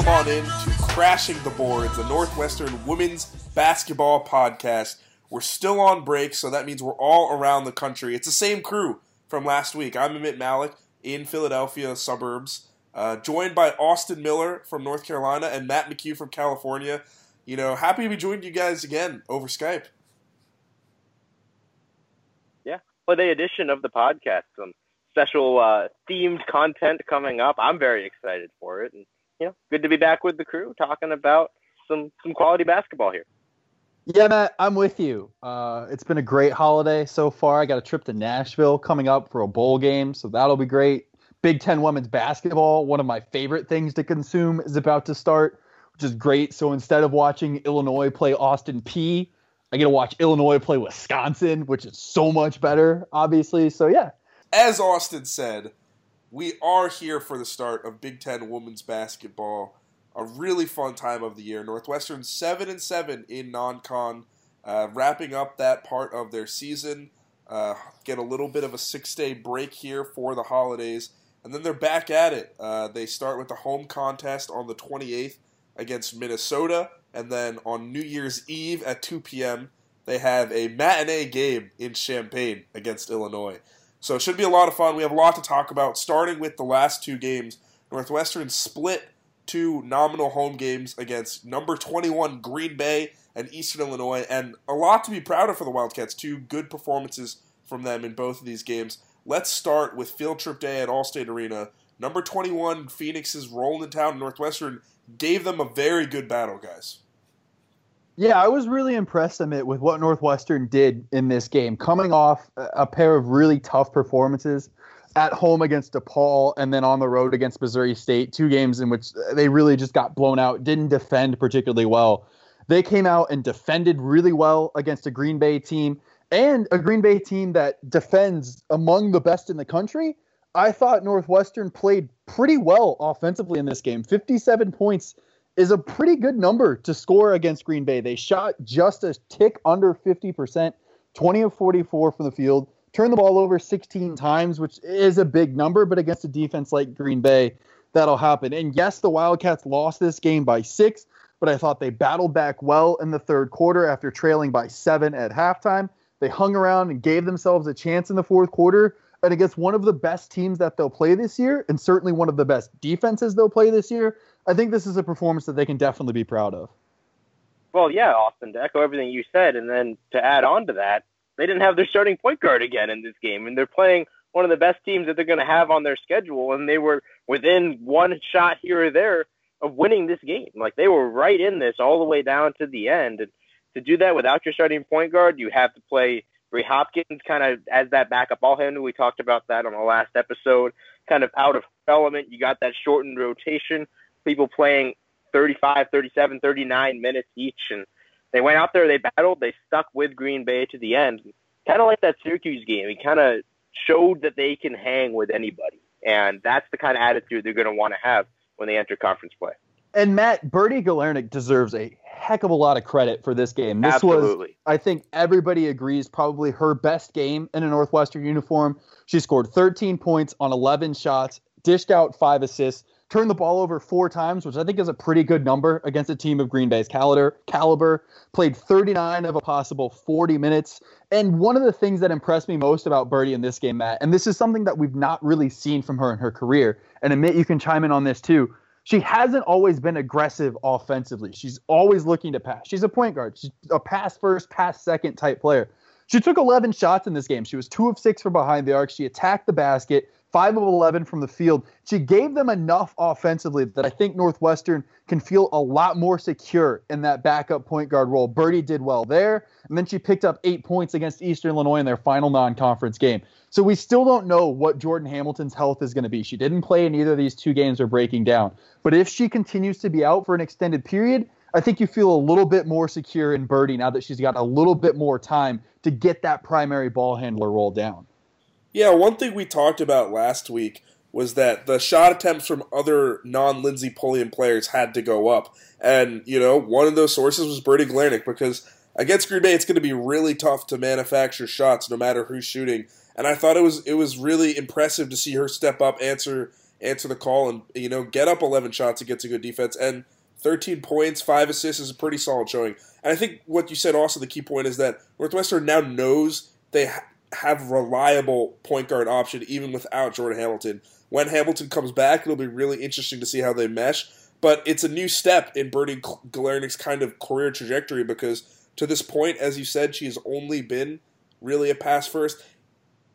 welcome on in to Crashing the Boards, the Northwestern Women's Basketball Podcast. We're still on break, so that means we're all around the country. It's the same crew from last week. I'm Amit Mallik in Philadelphia suburbs, uh, joined by Austin Miller from North Carolina and Matt McHugh from California. You know, happy to be joining you guys again over Skype. Yeah, for the edition of the podcast. Some special uh, themed content coming up. I'm very excited for it, and you know, good to be back with the crew talking about some some quality basketball here. Yeah, Matt, I'm with you. Uh, it's been a great holiday so far. I got a trip to Nashville coming up for a bowl game, so that'll be great. Big Ten women's basketball, one of my favorite things to consume, is about to start, which is great. So instead of watching Illinois play Austin Peay, I get to watch Illinois play Wisconsin, which is so much better, obviously. So yeah, as Austin said, we are here for the start of Big Ten women's basketball. A really fun time of the year. Northwestern seven and seven in non-con, uh, wrapping up that part of their season. Uh, get a little bit of a six-day break here for the holidays, and then they're back at it. Uh, they start with the home contest on the 28th against Minnesota, and then on New Year's Eve at 2 p.m. they have a matinee game in Champaign against Illinois. So it should be a lot of fun. We have a lot to talk about, starting with the last two games. Northwestern split two nominal home games against number 21 Green Bay and Eastern Illinois, and a lot to be proud of for the Wildcats. Two good performances from them in both of these games. Let's start with field trip day at Allstate Arena. Number 21 Phoenix is rolling in town. Northwestern gave them a very good battle, guys. Yeah, I was really impressed, Amit, with what Northwestern did in this game, coming off a pair of really tough performances at home against DePaul and then on the road against Missouri State, two games in which they really just got blown out, didn't defend particularly well. They came out and defended really well against a Green Bay team and a Green Bay team that defends among the best in the country. I thought Northwestern played pretty well offensively in this game. 57 points is a pretty good number to score against Green Bay. They shot just a tick under 50%, 20 of 44 from the field, turned the ball over 16 times, which is a big number, but against a defense like Green Bay, that'll happen. And yes, the Wildcats lost this game by six, but I thought they battled back well in the third quarter after trailing by seven at halftime. They hung around and gave themselves a chance in the fourth quarter. And against one of the best teams that they'll play this year, and certainly one of the best defenses they'll play this year, I think this is a performance that they can definitely be proud of. Well, yeah, Austin, to echo everything you said, and then to add on to that, they didn't have their starting point guard again in this game, and they're playing one of the best teams that they're going to have on their schedule, and they were within one shot here or there of winning this game. Like they were right in this all the way down to the end, and to do that without your starting point guard, you have to play Bree Hopkins kind of as that backup ball handler. We talked about that on the last episode. Kind of out of element. You got that shortened rotation people playing 35, 37, 39 minutes each. And they went out there, they battled, they stuck with Green Bay to the end. Kind of like that Syracuse game. He kind of showed that they can hang with anybody. And that's the kind of attitude they're going to want to have when they enter conference play. And Matt, Byrdie Galernik deserves a heck of a lot of credit for this game. This Absolutely. was, I think everybody agrees, probably her best game in a Northwestern uniform. She scored 13 points on 11 shots, dished out five assists turned the ball over four times, which I think is a pretty good number against a team of Green Bay's caliber. Caliber played 39 of a possible 40 minutes. And one of the things that impressed me most about Byrdie in this game, Matt, and this is something that we've not really seen from her in her career, and Amit you can chime in on this too. She hasn't always been aggressive offensively. She's always looking to pass. She's a point guard. She's a pass first, pass second type player. She took 11 shots in this game. She was two of six from behind the arc. She attacked the basket five of 11 from the field. She gave them enough offensively that I think Northwestern can feel a lot more secure in that backup point guard role. Byrdie did well there, and then she picked up eight points against Eastern Illinois in their final non conference game. So we still don't know what Jordan Hamilton's health is going to be. She didn't play in either of these two games or breaking down. But if she continues to be out for an extended period, I think you feel a little bit more secure in Byrdie now that she's got a little bit more time to get that primary ball handler role down. Yeah, one thing we talked about last week was that the shot attempts from other non Lindsey Pulliam players had to go up. And, you know, one of those sources was Byrdie Galernik because against Green Bay it's going to be really tough to manufacture shots no matter who's shooting. And I thought it was it was really impressive to see her step up, answer answer the call and you know get up 11 shots against a good defense and 13 points, five assists is a pretty solid showing. And I think what you said also the key point is that Northwestern now knows they have reliable point guard option even without Jordan Hamilton. When Hamilton comes back, it'll be really interesting to see how they mesh. But it's a new step in Byrdie Galernik's kind of career trajectory because to this point, as you said, she has only been really a pass first.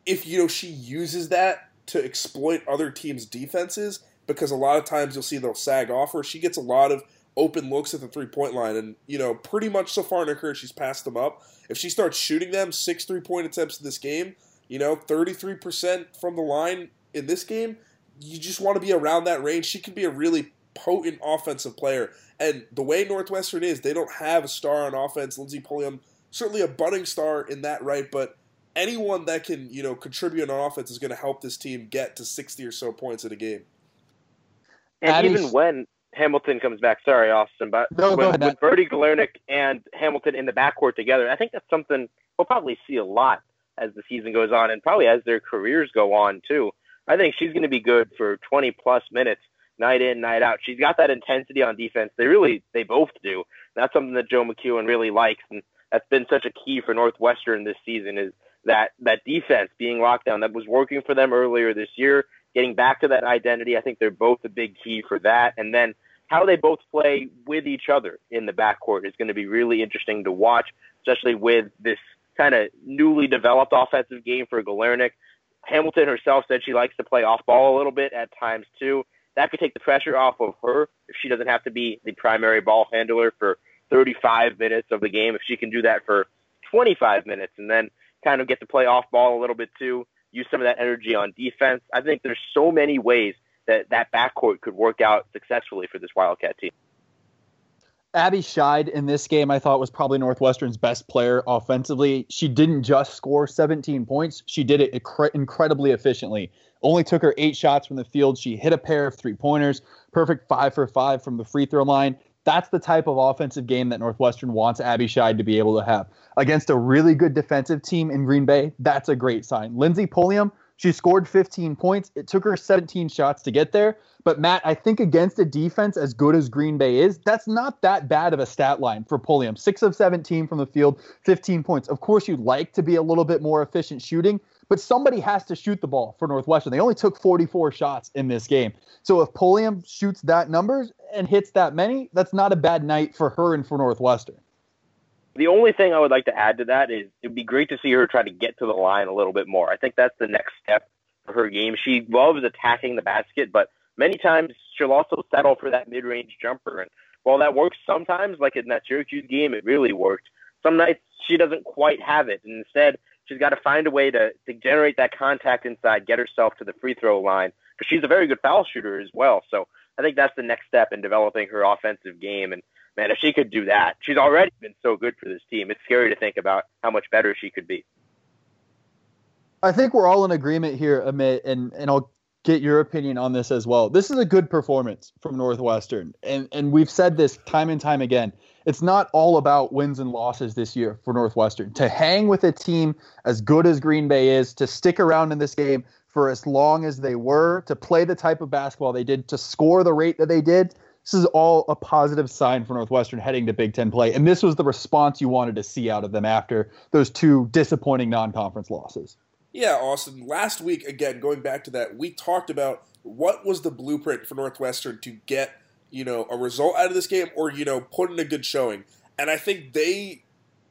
If you know she uses that to exploit other teams' defenses, because a lot of times you'll see they'll sag off her, she gets a lot of open looks at the three point line, and you know pretty much so far in her career she's passed them up. If she starts shooting them six three point attempts in this game, you know thirty three percent from the line in this game, you just want to be around that range. She can be a really potent offensive player. And the way Northwestern is, they don't have a star on offense. Lindsey Pulliam, certainly a budding star in that right, but anyone that can, you know, contribute on offense is going to help this team get to 60 or so points in a game. And even when Hamilton comes back, sorry, Austin, but no, when, with Byrdie Galernik and Hamilton in the backcourt together, I think that's something we'll probably see a lot as the season goes on and probably as their careers go on, too. I think she's going to be good for 20 plus minutes night in, night out. She's got that intensity on defense. They really, they both do. That's something that Joe McKeown really likes, and that's been such a key for Northwestern this season is that that defense being locked down. That was working for them earlier this year. Getting back to that identity, I think they're both a big key for that. And then how they both play with each other in the backcourt is going to be really interesting to watch, especially with this kind of newly developed offensive game for Galernik. Hamilton herself said she likes to play off ball a little bit at times too that could take the pressure off of her if she doesn't have to be the primary ball handler for 35 minutes of the game. If she can do that for 25 minutes and then kind of get to play off ball a little bit too, use some of that energy on defense. I think there's so many ways that that backcourt could work out successfully for this Wildcat team. Abi Scheid in this game, I thought was probably Northwestern's best player offensively. She didn't just score 17 points; she did it incredibly efficiently. Only took her eight shots from the field. She hit a pair of three pointers, perfect five for five from the free throw line. That's the type of offensive game that Northwestern wants Abi Scheid to be able to have. Against a really good defensive team in Green Bay, that's a great sign. Lindsey Pulliam, she scored 15 points. It took her 17 shots to get there. But Matt, I think against a defense as good as Green Bay is, that's not that bad of a stat line for Pulliam. Six of 17 from the field, 15 points. Of course, you'd like to be a little bit more efficient shooting, but somebody has to shoot the ball for Northwestern. They only took 44 shots in this game. So if Pulliam shoots that numbers and hits that many, that's not a bad night for her and for Northwestern. The only thing I would like to add to that is it'd be great to see her try to get to the line a little bit more. I think that's the next step for her game. She loves attacking the basket, but many times she'll also settle for that mid-range jumper. And while that works sometimes, like in that Syracuse game, it really worked. Some nights she doesn't quite have it, and instead She's got to find a way to, to generate that contact inside, get herself to the free throw line because she's a very good foul shooter as well. So I think that's the next step in developing her offensive game. And man, if she could do that, she's already been so good for this team. It's scary to think about how much better she could be. I think we're all in agreement here, Amit, and, and I'll get your opinion on this as well. This is a good performance from Northwestern. And and we've said this time and time again it's not all about wins and losses this year for Northwestern. To hang with a team as good as Green Bay is, to stick around in this game for as long as they were, to play the type of basketball they did, to score the rate that they did, this is all a positive sign for Northwestern heading to Big Ten play. And this was the response you wanted to see out of them after those two disappointing non conference losses. Yeah, Austin. Last week, again, going back to that, we talked about what was the blueprint for Northwestern to get you know, a result out of this game or, you know, put in a good showing. And I think they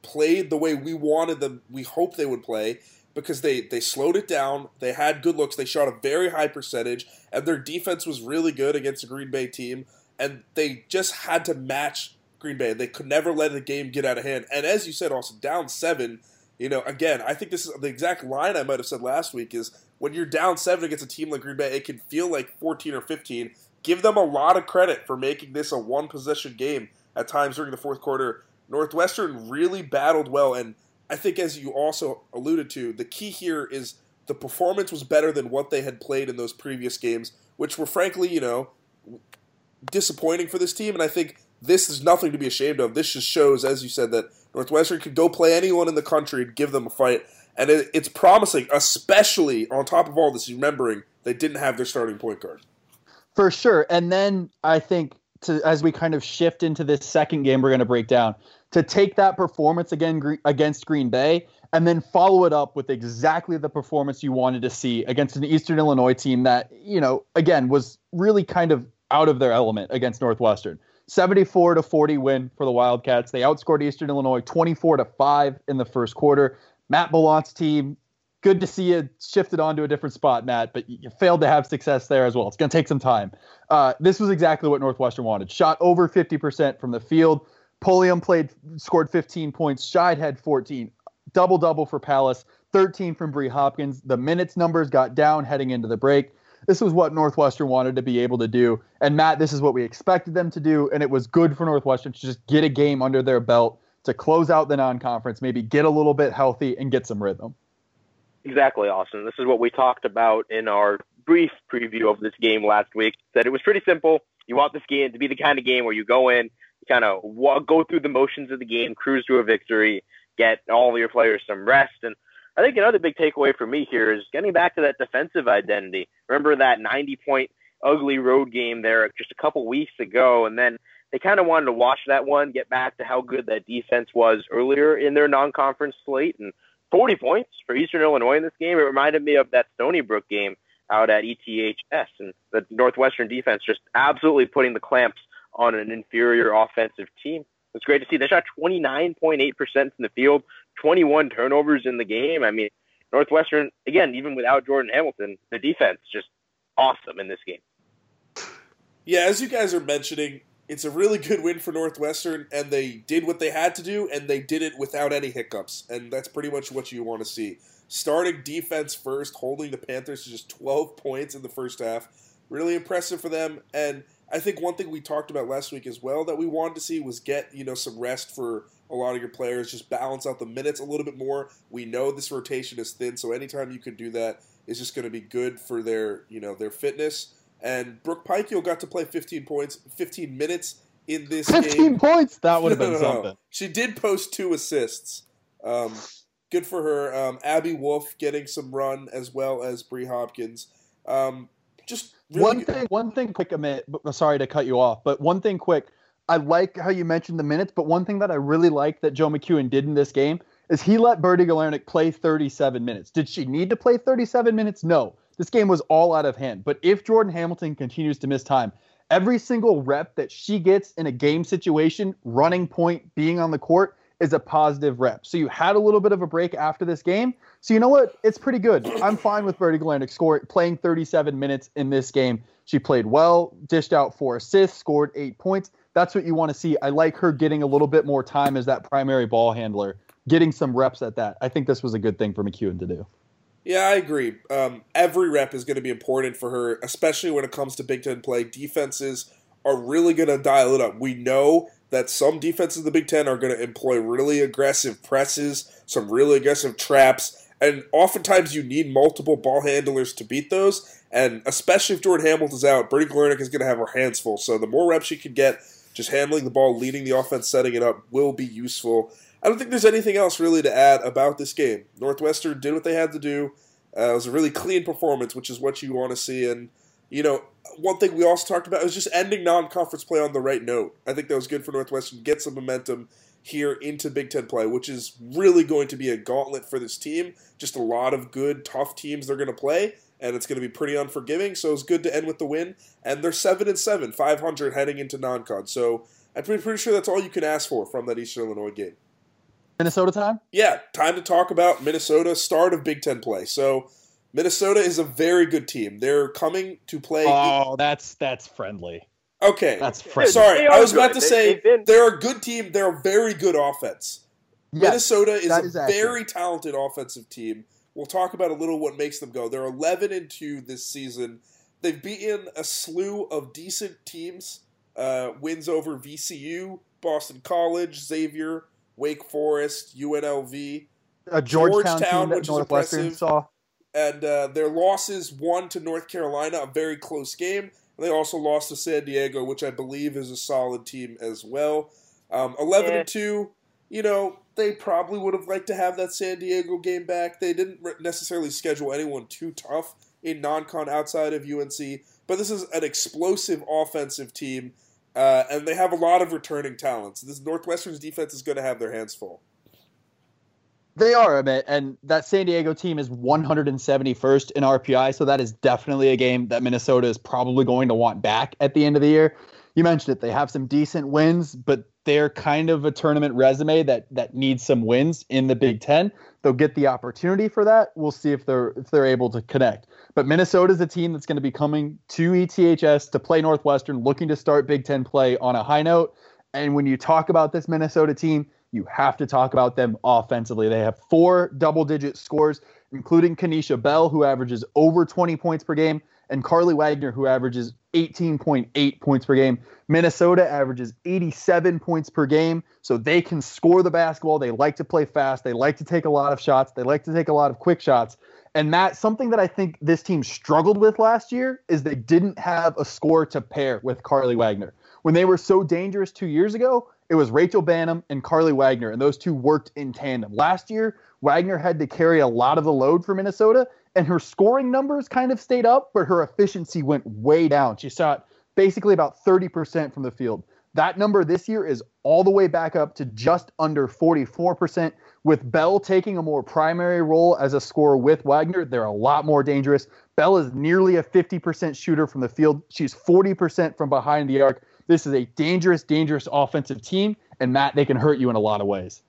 played the way we wanted them, we hoped they would play because they, they slowed it down. They had good looks. They shot a very high percentage, and their defense was really good against a Green Bay team. And they just had to match Green Bay. They could never let the game get out of hand. And as you said, also down seven. You know, again, I think this is the exact line I might have said last week is when you're down seven against a team like Green Bay, it can feel like 14 or 15 give them a lot of credit for making this a one possession game at times during the fourth quarter. Northwestern really battled well, and I think, as you also alluded to, the key here is the performance was better than what they had played in those previous games, which were frankly, you know, disappointing for this team. And I think this is nothing to be ashamed of. This just shows, as you said, that Northwestern could go play anyone in the country and give them a fight. And it, it's promising, especially on top of all this, remembering they didn't have their starting point guard. For sure. And then I think to as we kind of shift into this second game we're going to break down, to take that performance again against Green Bay and then follow it up with exactly the performance you wanted to see against an Eastern Illinois team that, you know, again was really kind of out of their element against Northwestern. 74 to 40 win for the Wildcats. They outscored Eastern Illinois 24 to 5 in the first quarter. Matt Bollant's team good to see you shifted on to a different spot, Matt, but you failed to have success there as well. It's going to take some time. Uh, this was exactly what Northwestern wanted. Shot over 50% from the field. Pulliam played, scored 15 points. Scheid had 14. Double double for Pallas. 13 from Bree Hopkins. The minutes numbers got down heading into the break. This was what Northwestern wanted to be able to do. And Matt, this is what we expected them to do. And it was good for Northwestern to just get a game under their belt to close out the non conference, maybe get a little bit healthy and get some rhythm. Exactly, Austin. This is what we talked about in our brief preview of this game last week. That it was pretty simple. You want this game to be the kind of game where you go in, kind of go through the motions of the game, cruise to a victory, get all of your players some rest. And I think another big takeaway for me here is getting back to that defensive identity. Remember that 90 point ugly road game there just a couple weeks ago, and then they kind of wanted to watch that one, get back to how good that defense was earlier in their non conference slate, and 40 points for Eastern Illinois in this game. It reminded me of that Stony Brook game out at ETHS and the Northwestern defense just absolutely putting the clamps on an inferior offensive team. It's great to see. They shot 29.8% from the field, 21 turnovers in the game. I mean, Northwestern, again, even without Jordan Hamilton, the defense just awesome in this game. Yeah, as you guys are mentioning, it's a really good win for Northwestern, and they did what they had to do, and they did it without any hiccups, and that's pretty much what you want to see. Starting defense first, holding the Panthers to just 12 points in the first half, really impressive for them. And I think one thing we talked about last week as well that we wanted to see was get you know some rest for a lot of your players, just balance out the minutes a little bit more. We know this rotation is thin, so anytime you can do that is just going to be good for their you know their fitness. And Brooke Pykiel got to play 15 points, 15 minutes in this 15 game. points? That would have No, been no, no. something. She did post two assists. Um, good for her. Um, Abby Wolf getting some run as well as Bree Hopkins. Um, just really one good- thing, one thing quick, Amit, but- uh, sorry to cut you off, but one thing quick. I like how you mentioned the minutes, but one thing that I really like that Joe McKeown did in this game is he let Byrdie Galernik play 37 minutes. Did she need to play 37 minutes? No. This game was all out of hand. But if Jordan Hamilton continues to miss time, every single rep that she gets in a game situation, running point, being on the court, is a positive rep. So you had a little bit of a break after this game. So you know what? It's pretty good. I'm fine with Byrdie Galernik score playing 37 minutes in this game. She played well, dished out four assists, scored eight points. That's what you want to see. I like her getting a little bit more time as that primary ball handler, getting some reps at that. I think this was a good thing for McKeown to do. Yeah, I agree. Um, every rep is going to be important for her, especially when it comes to Big Ten play. Defenses are really going to dial it up. We know that some defenses in the Big Ten are going to employ really aggressive presses, some really aggressive traps, and oftentimes you need multiple ball handlers to beat those. And especially if Jordan Hamilton's out, Byrdie Galernik is going to have her hands full. So the more reps she can get, just handling the ball, leading the offense, setting it up, will be useful. I don't think there's anything else really to add about this game. Northwestern did what they had to do. Uh, it was a really clean performance, which is what you want to see. And, you know, one thing we also talked about was just ending non conference play on the right note. I think that was good for Northwestern. Get some momentum here into Big Ten play, which is really going to be a gauntlet for this team. Just a lot of good, tough teams they're going to play, and it's going to be pretty unforgiving. So it's good to end with the win. And they're 7 and 7, 500 heading into non con. So I'm pretty, pretty sure that's all you can ask for from that Eastern Illinois game. Minnesota time? Yeah, time to talk about Minnesota start of Big Ten play. So Minnesota is a very good team. They're coming to play. Oh, that's that's friendly. Okay, That's Dude, sorry, I are was about good. to They- say they've been- they're a good team. They're a very good offense. Yes, Minnesota is that a is accurate. very talented offensive team. We'll talk about a little what makes them go. They're 11 and 2 this season. They've beaten a slew of decent teams. Uh, wins over VCU, Boston College, Xavier, Wake Forest, UNLV. a Georgetown, Georgetown, team that which is Northwestern impressive. saw. and uh, their losses one to North Carolina, a very close game. They also lost to San Diego, which I believe is a solid team as well. Um, Eleven Yeah. and two, you know, they probably would have liked to have that San Diego game back. They didn't necessarily schedule anyone too tough in non-con outside of UNC, but this is an explosive offensive team, uh, and they have a lot of returning talents. This Northwestern's defense is going to have their hands full. They are, Amit, and that San Diego team is 171st in RPI, so that is definitely a game that Minnesota is probably going to want back at the end of the year. You mentioned it; they have some decent wins, but they're kind of a tournament resume that that needs some wins in the Big Ten. They'll get the opportunity for that. We'll see if they're if they're able to connect. But Minnesota is a team that's going to be coming to ETHS to play Northwestern, looking to start Big Ten play on a high note. And when you talk about this Minnesota team, you have to talk about them offensively. They have four double digit scores, including Kenisha Bell, who averages over 20 points per game, and Carlie Wagner, who averages 18.8 points per game. Minnesota averages 87 points per game, so they can score the basketball. They like to play fast. They like to take a lot of shots. They like to take a lot of quick shots. And Matt, something that I think this team struggled with last year is they didn't have a score to pair with Carlie Wagner. When they were so dangerous two years ago, it was Rachel Banham and Carlie Wagner, and those two worked in tandem. Last year, Wagner had to carry a lot of the load for Minnesota, and her scoring numbers kind of stayed up, but her efficiency went way down. She shot basically about 30% from the field. That number this year is all the way back up to just under 44%. With Bell taking a more primary role as a scorer with Wagner, they're a lot more dangerous. Bell is nearly a 50% shooter from the field. She's 40% from behind the arc. This is a dangerous, dangerous offensive team, and Matt, they can hurt you in a lot of ways.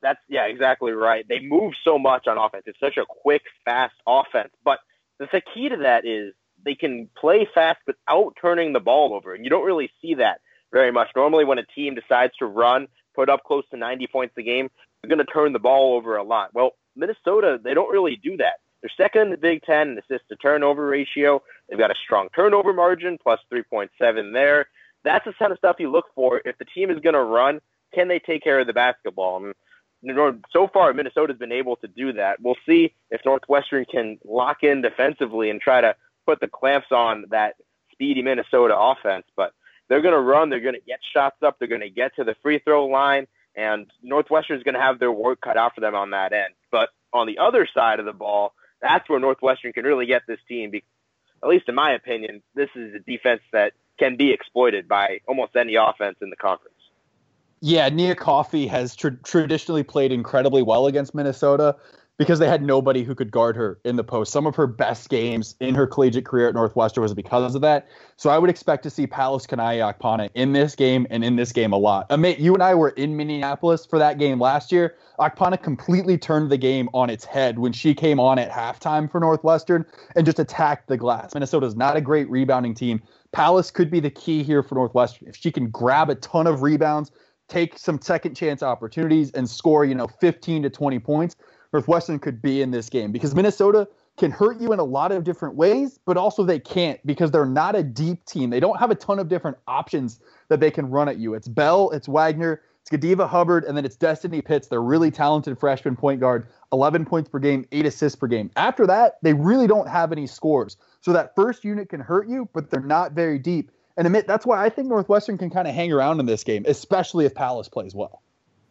That's yeah, exactly right. They move so much on offense. It's such a quick, fast offense. But the, key to that is they can play fast without turning the ball over, and you don't really see that very much. Normally, when a team decides to run, put up close to 90 points a game, they're going to turn the ball over a lot. Well, Minnesota, they don't really do that. They're second in the Big Ten in assist to turnover ratio. They've got a strong turnover margin, plus 3.7 there. That's the kind of stuff you look for. If the team is going to run, can they take care of the basketball? So far, Minnesota's been able to do that. We'll see if Northwestern can lock in defensively and try to put the clamps on that speedy Minnesota offense. But they're going to run. They're going to get shots up. They're going to get to the free throw line. And Northwestern's going to have their work cut out for them on that end. But on the other side of the ball, that's where Northwestern can really get this team. At least in my opinion, this is a defense that can be exploited by almost any offense in the conference. Yeah, Nia Coffey has tr- traditionally played incredibly well against Minnesota because they had nobody who could guard her in the post. Some of her best games in her collegiate career at Northwestern was because of that. So I would expect to see Pallas Kunaiyi-Akpanah in this game and in this game a lot. Uh, Amit, you and I were in Minneapolis for that game last year. Akpanah completely turned the game on its head when she came on at halftime for Northwestern and just attacked the glass. Minnesota's not a great rebounding team. Pallas could be the key here for Northwestern. If she can grab a ton of rebounds, take some second chance opportunities, and score, you know, 15 to 20 points, Northwestern could be in this game because Minnesota can hurt you in a lot of different ways, but also they can't because they're not a deep team. They don't have a ton of different options that they can run at you. It's Bell, it's Wagner, it's Gadiva Hubbard, and then it's Destiny Pitts. They're really talented freshman point guard, 11 points per game, eight assists per game. After that, they really don't have any scores. So that first unit can hurt you, but they're not very deep. And Amit that's why I think Northwestern can kind of hang around in this game, especially if Pallas plays well.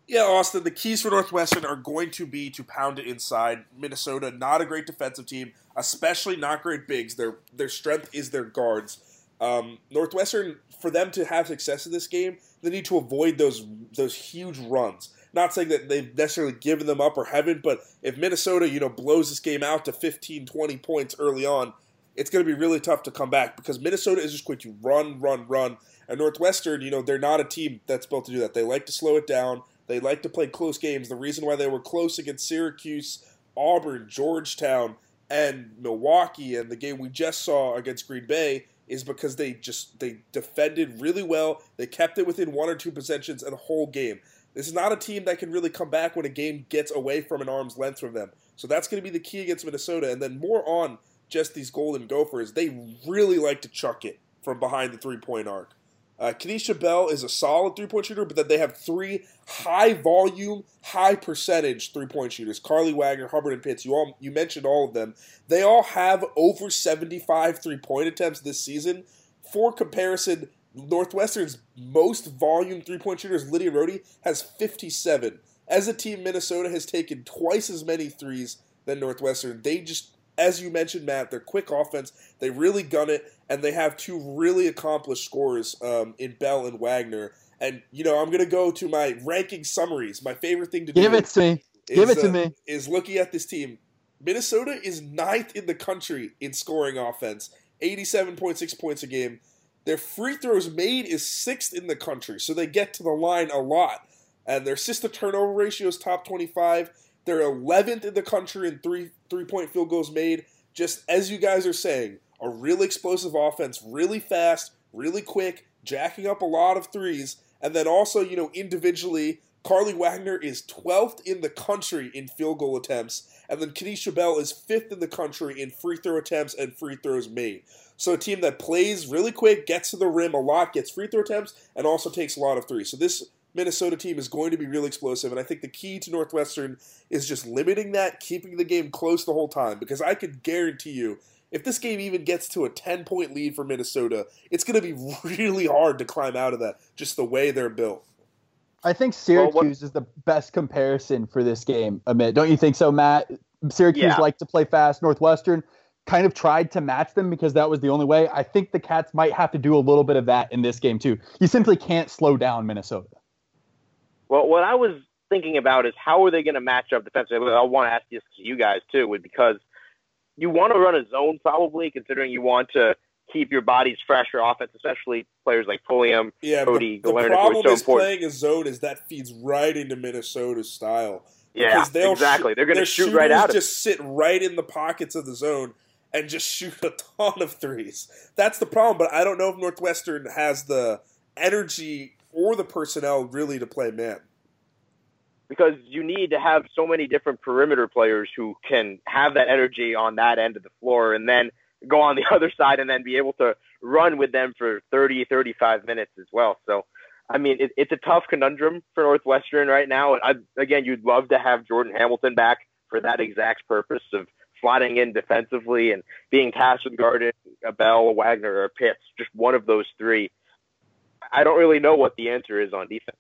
Yeah, Austin, the keys for Northwestern are going to be to pound it inside. Minnesota, not a great defensive team, especially not great bigs. Their their strength is their guards. Um, Northwestern, for them to have success in this game, they need to avoid those those huge runs. Not saying that they've necessarily given them up or haven't, but if Minnesota, you know, blows this game out to 15, 20 points early on, it's going to be really tough to come back because Minnesota is just going to run, run, run. And Northwestern, you know, they're not a team that's built to do that. They like to slow it down. They like to play close games. The reason why they were close against Syracuse, Auburn, Georgetown, and Milwaukee, and the game we just saw against Green Bay is because they just they defended really well. They kept it within one or two possessions and a whole game. This is not a team that can really come back when a game gets away from an arm's length from them. So that's going to be the key against Minnesota. And then more on just these Golden Gophers, they really like to chuck it from behind the three point arc. Uh, Kenisha Bell is a solid three point shooter, but then they have three high volume, high percentage three point shooters. Carlie Wagner, Hubbard, and Pitts. You all you mentioned all of them. They all have over 75 three point attempts this season. For comparison, Northwestern's most volume three point shooters, Lydia Rohde, has 57. As a team, Minnesota has taken twice as many threes than Northwestern. They just as you mentioned, Matt, they're quick offense. They really gun it, and they have two really accomplished scorers um, in Bell and Wagner. And you know, I'm gonna go to my ranking summaries. My favorite thing to Give do. it to me. is, Give it to uh, me. Is looking at this team. Minnesota is ninth in the country in scoring offense, 87.6 points a game. Their free throws made is sixth in the country, so they get to the line a lot. And their assist to turnover ratio is top 25. They're 11th in the country in three three point field goals made. Just as you guys are saying, a really explosive offense, really fast, really quick, jacking up a lot of threes. And then also, you know, individually, Carlie Wagner is 12th in the country in field goal attempts, and then Kenisha Bell is 5th in the country in free throw attempts and free throws made. So a team that plays really quick, gets to the rim a lot, gets free throw attempts, and also takes a lot of threes. So this Minnesota team is going to be really explosive, and I think the key to Northwestern is just limiting that, keeping the game close the whole time, because I could guarantee you if this game even gets to a 10 point lead for Minnesota, it's going to be really hard to climb out of that, just the way they're built. I think Well, Syracuse what- is the best comparison for this game, Amit. Don't you think so, Matt? Syracuse Yeah. like to play fast. Northwestern kind of tried to match them because that was the only way. I think the Cats might have to do a little bit of that in this game, too. You simply can't slow down Minnesota. Well, what I was thinking about is how are they going to match up defensively? I want to ask this to you guys too, because you want to run a zone probably, considering you want to keep your bodies fresh for offense, especially players like Pulliam. Yeah, Cody the Galernick problem so is important. playing a zone is that feeds right into Minnesota's style. Yeah, exactly. shoot- They're going to shoot right out of just sit right in the pockets of the zone and just shoot a ton of threes. That's the problem. But I don't know if Northwestern has the energy or the personnel really to play man. Because you need to have so many different perimeter players who can have that energy on that end of the floor and then go on the other side and then be able to run with them for 30, 35 minutes as well. So, I mean, it, it's a tough conundrum for Northwestern right now. I, again, you'd love to have Jordan Hamilton back for that exact purpose of slotting in defensively and being tasked with guarding a Bell, a Wagner, or a Pitts, just one of those three. I don't really know what the answer is on defense.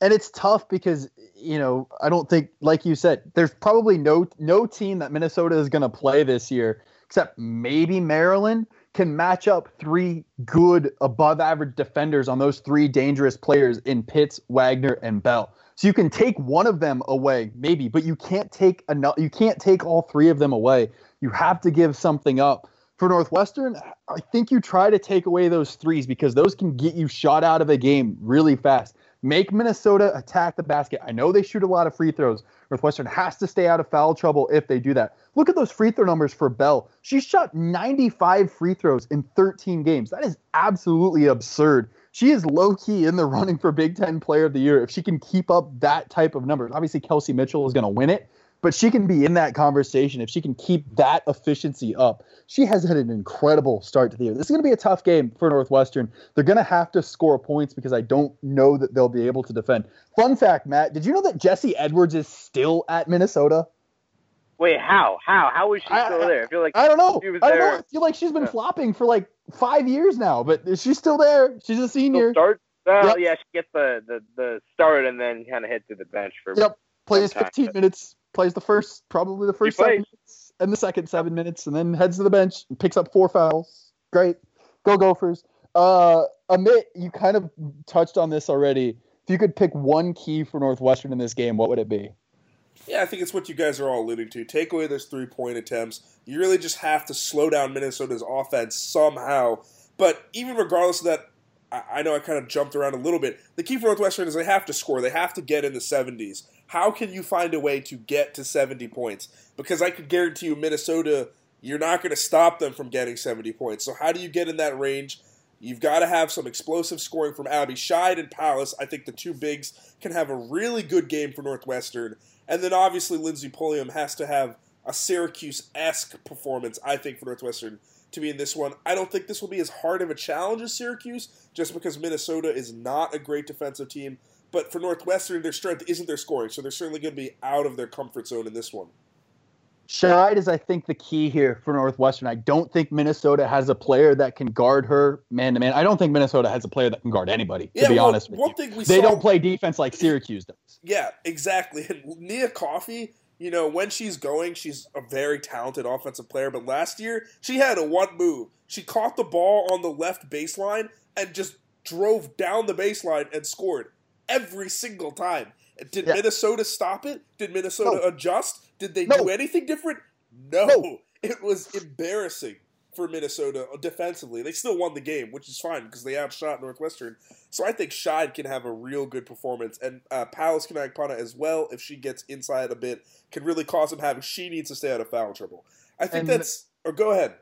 And it's tough because you know I don't think, like you said, there's probably no no team that Minnesota is going to play this year except maybe Maryland can match up three good above average defenders on those three dangerous players in Pitts, Wagner, and Bell. So you can take one of them away, maybe, but you can't take enough. You can't take all three of them away. You have to give something up. For Northwestern, I think you try to take away those threes because those can get you shot out of a game really fast. Make Minnesota attack the basket. I know they shoot a lot of free throws. Northwestern has to stay out of foul trouble if they do that. Look at those free throw numbers for Bell. She shot 95 free throws in 13 games. That is absolutely absurd. She is low key in the running for Big Ten Player of the Year if she can keep up that type of numbers. Obviously, Kelsey Mitchell is going to win it, but she can be in that conversation if she can keep that efficiency up. She has had an incredible start to the year. This is going to be a tough game for Northwestern. They're going to have to score points because I don't know that they'll be able to defend. Fun fact, Matt, did you know that Jessie Edwards is still at Minnesota? Wait, how? How? How is she I- still there? I feel like I don't know. She was I don't know. I feel like she's been Yeah. flopping for like five years now, but she's still there. She's a senior. start. Well, Yep. yeah, she gets the, the, the start and then kind of head to the bench for. Yep. Plays Sometime. 15 minutes, plays the first, probably the first seven minutes, and the second seven minutes, and then heads to the bench and picks up four fouls. Great. Go Gophers. Uh, Amit, you kind of touched on this already. If you could pick one key for Northwestern in this game, what would it be? Yeah, I think it's what you guys are all alluding to. Take away those three point attempts. You really just have to slow down Minnesota's offense somehow. But even regardless of that, I, I know I kind of jumped around a little bit. The key for Northwestern is they have to score. They have to get in the 70s. How can you find a way to get to 70 points? Because I could guarantee you, Minnesota, you're not going to stop them from getting 70 points. So how do you get in that range? You've got to have some explosive scoring from Abi Scheid and Pallas. I think the two bigs can have a really good game for Northwestern. And then obviously Lindsey Pulliam has to have a Syracuse esque performance, I think, for Northwestern to be in this one. I don't think this will be as hard of a challenge as Syracuse, just because Minnesota is not a great defensive team. But for Northwestern, their strength isn't their scoring, so they're certainly going to be out of their comfort zone in this one. Scheid is, I think, the key here for Northwestern. I don't think Minnesota has a player that can guard her man to man. I don't think Minnesota has a player that can guard anybody, to Yeah, be well, honest with one you. thing we They saw- don't play defense like Syracuse does. Yeah, exactly. And Nia Coffey, you know, when she's going, she's a very talented offensive player. But last year, she had a one move. She caught the ball on the left baseline and just drove down the baseline and scored every single time. Did yeah. Minnesota stop it? Did Minnesota no. adjust? Did they no. do anything different? No. no. It was embarrassing for Minnesota defensively. They still won the game, which is fine because they outshot Northwestern. So I think Scheid can have a real good performance, and uh, Pallas Kunaiyi-Akpanah as well, if she gets inside a bit, can really cause him havoc. She needs to stay out of foul trouble. I think and, that's. Or go ahead.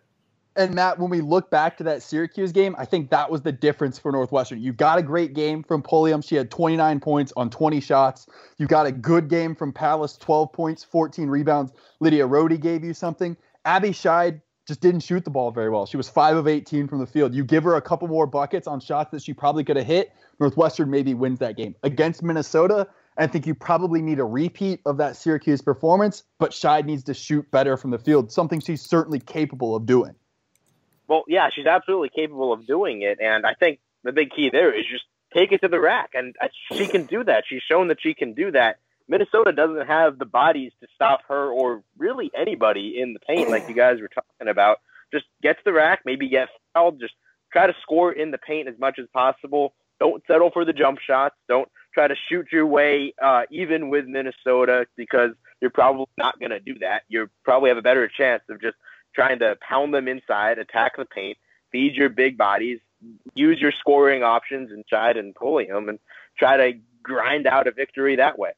And Matt, when we look back to that Syracuse game, I think that was the difference for Northwestern. You got a great game from Pulliam. She had 29 points on 20 shots. You got a good game from Pallas, 12 points, 14 rebounds. Lydia Rohde gave you something. Abi Scheid just didn't shoot the ball very well. She was 5 of 18 from the field. You give her a couple more buckets on shots that she probably could have hit, Northwestern maybe wins that game. Against Minnesota, I think you probably need a repeat of that Syracuse performance, but Scheid needs to shoot better from the field, something she's certainly capable of doing. Well, yeah, she's absolutely capable of doing it, and I think the big key there is just take it to the rack, and she can do that. She's shown that she can do that. Minnesota doesn't have the bodies to stop her or really anybody in the paint, like you guys were talking about. Just get to the rack, maybe get fouled, just try to score in the paint as much as possible. Don't settle for the jump shots. Don't try to shoot your way uh, even with Minnesota because you're probably not going to do that. You probably have a better chance of just trying to pound them inside, attack the paint, feed your big bodies, use your scoring options and try and Pulliam and try to grind out a victory that way.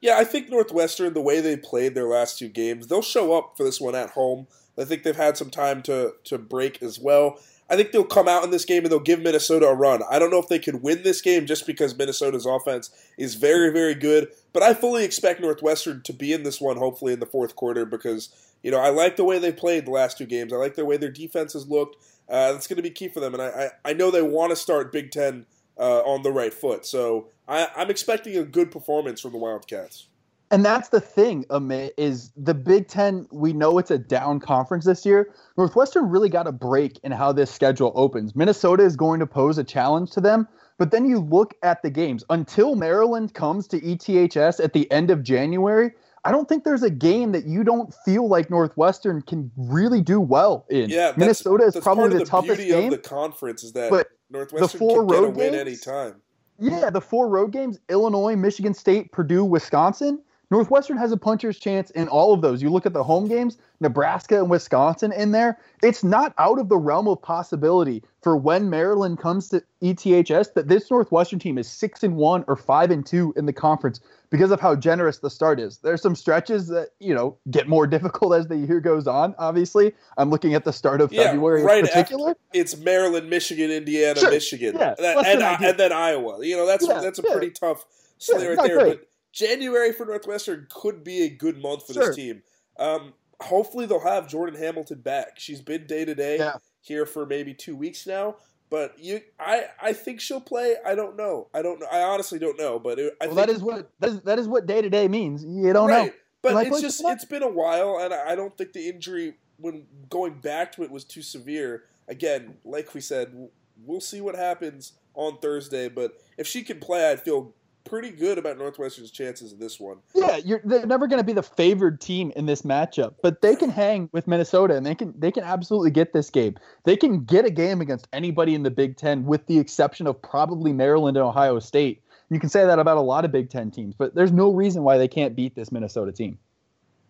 Yeah, I think Northwestern, the way they played their last two games, they'll show up for this one at home. I think they've had some time to to break as well. I think they'll come out in this game and they'll give Minnesota a run. I don't know if they could win this game just because Minnesota's offense is very, very good, but I fully expect Northwestern to be in this one, hopefully in the fourth quarter, because you know I like the way they played the last two games. I like the way their defense has looked. Uh, that's going to be key for them, and I, I, I know they want to start Big Ten uh, on the right foot. So I, I'm expecting a good performance from the Wildcats. And that's the thing, Amit, is the Big Ten, we know it's a down conference this year. Northwestern really got a break in how this schedule opens. Minnesota is going to pose a challenge to them. But then you look at the games. Until Maryland comes to ETHS at the end of January, I don't think there's a game that you don't feel like Northwestern can really do well in. Yeah, Minnesota is probably the, the, toughest game. the conference is that but Northwestern the four can road get a win anytime. Yeah, the four road games: Illinois, Michigan State, Purdue, Wisconsin. Northwestern has a puncher's chance in all of those. You look at the home games, Nebraska and Wisconsin in there. It's not out of the realm of possibility for when Maryland comes to ETHS that this Northwestern team is six and one or five and two in the conference because of how generous the start is. There's some stretches that you know get more difficult as the year goes on. Obviously, I'm looking at the start of yeah, February right in particular. it's Maryland, Michigan, Indiana, sure. Michigan, yeah, and, and, and, then Iowa. You know that's yeah, that's a pretty tough slate right there. Great. But January for Northwestern could be a good month for sure. this team. Um, hopefully, they'll have Jordan Hamilton back. She's been day to day here for maybe two weeks now. But you, I, I think she'll play. I don't know. I don't know. I honestly don't know. But it, I well, think, that is what that is, that is what day to day means. You don't right. know. But it's just it's been a while, and I don't think the injury when going back to it was too severe. Again, like we said, we'll see what happens on Thursday. But if she can play, I'd feel pretty good about Northwestern's chances in this one. Yeah, they're never going to be the favored team in this matchup, but they can hang with Minnesota, and they can they can absolutely get this game. They can get a game against anybody in the Big Ten, with the exception of probably Maryland and Ohio State. You can say that about a lot of Big Ten teams, but there's no reason why they can't beat this Minnesota team.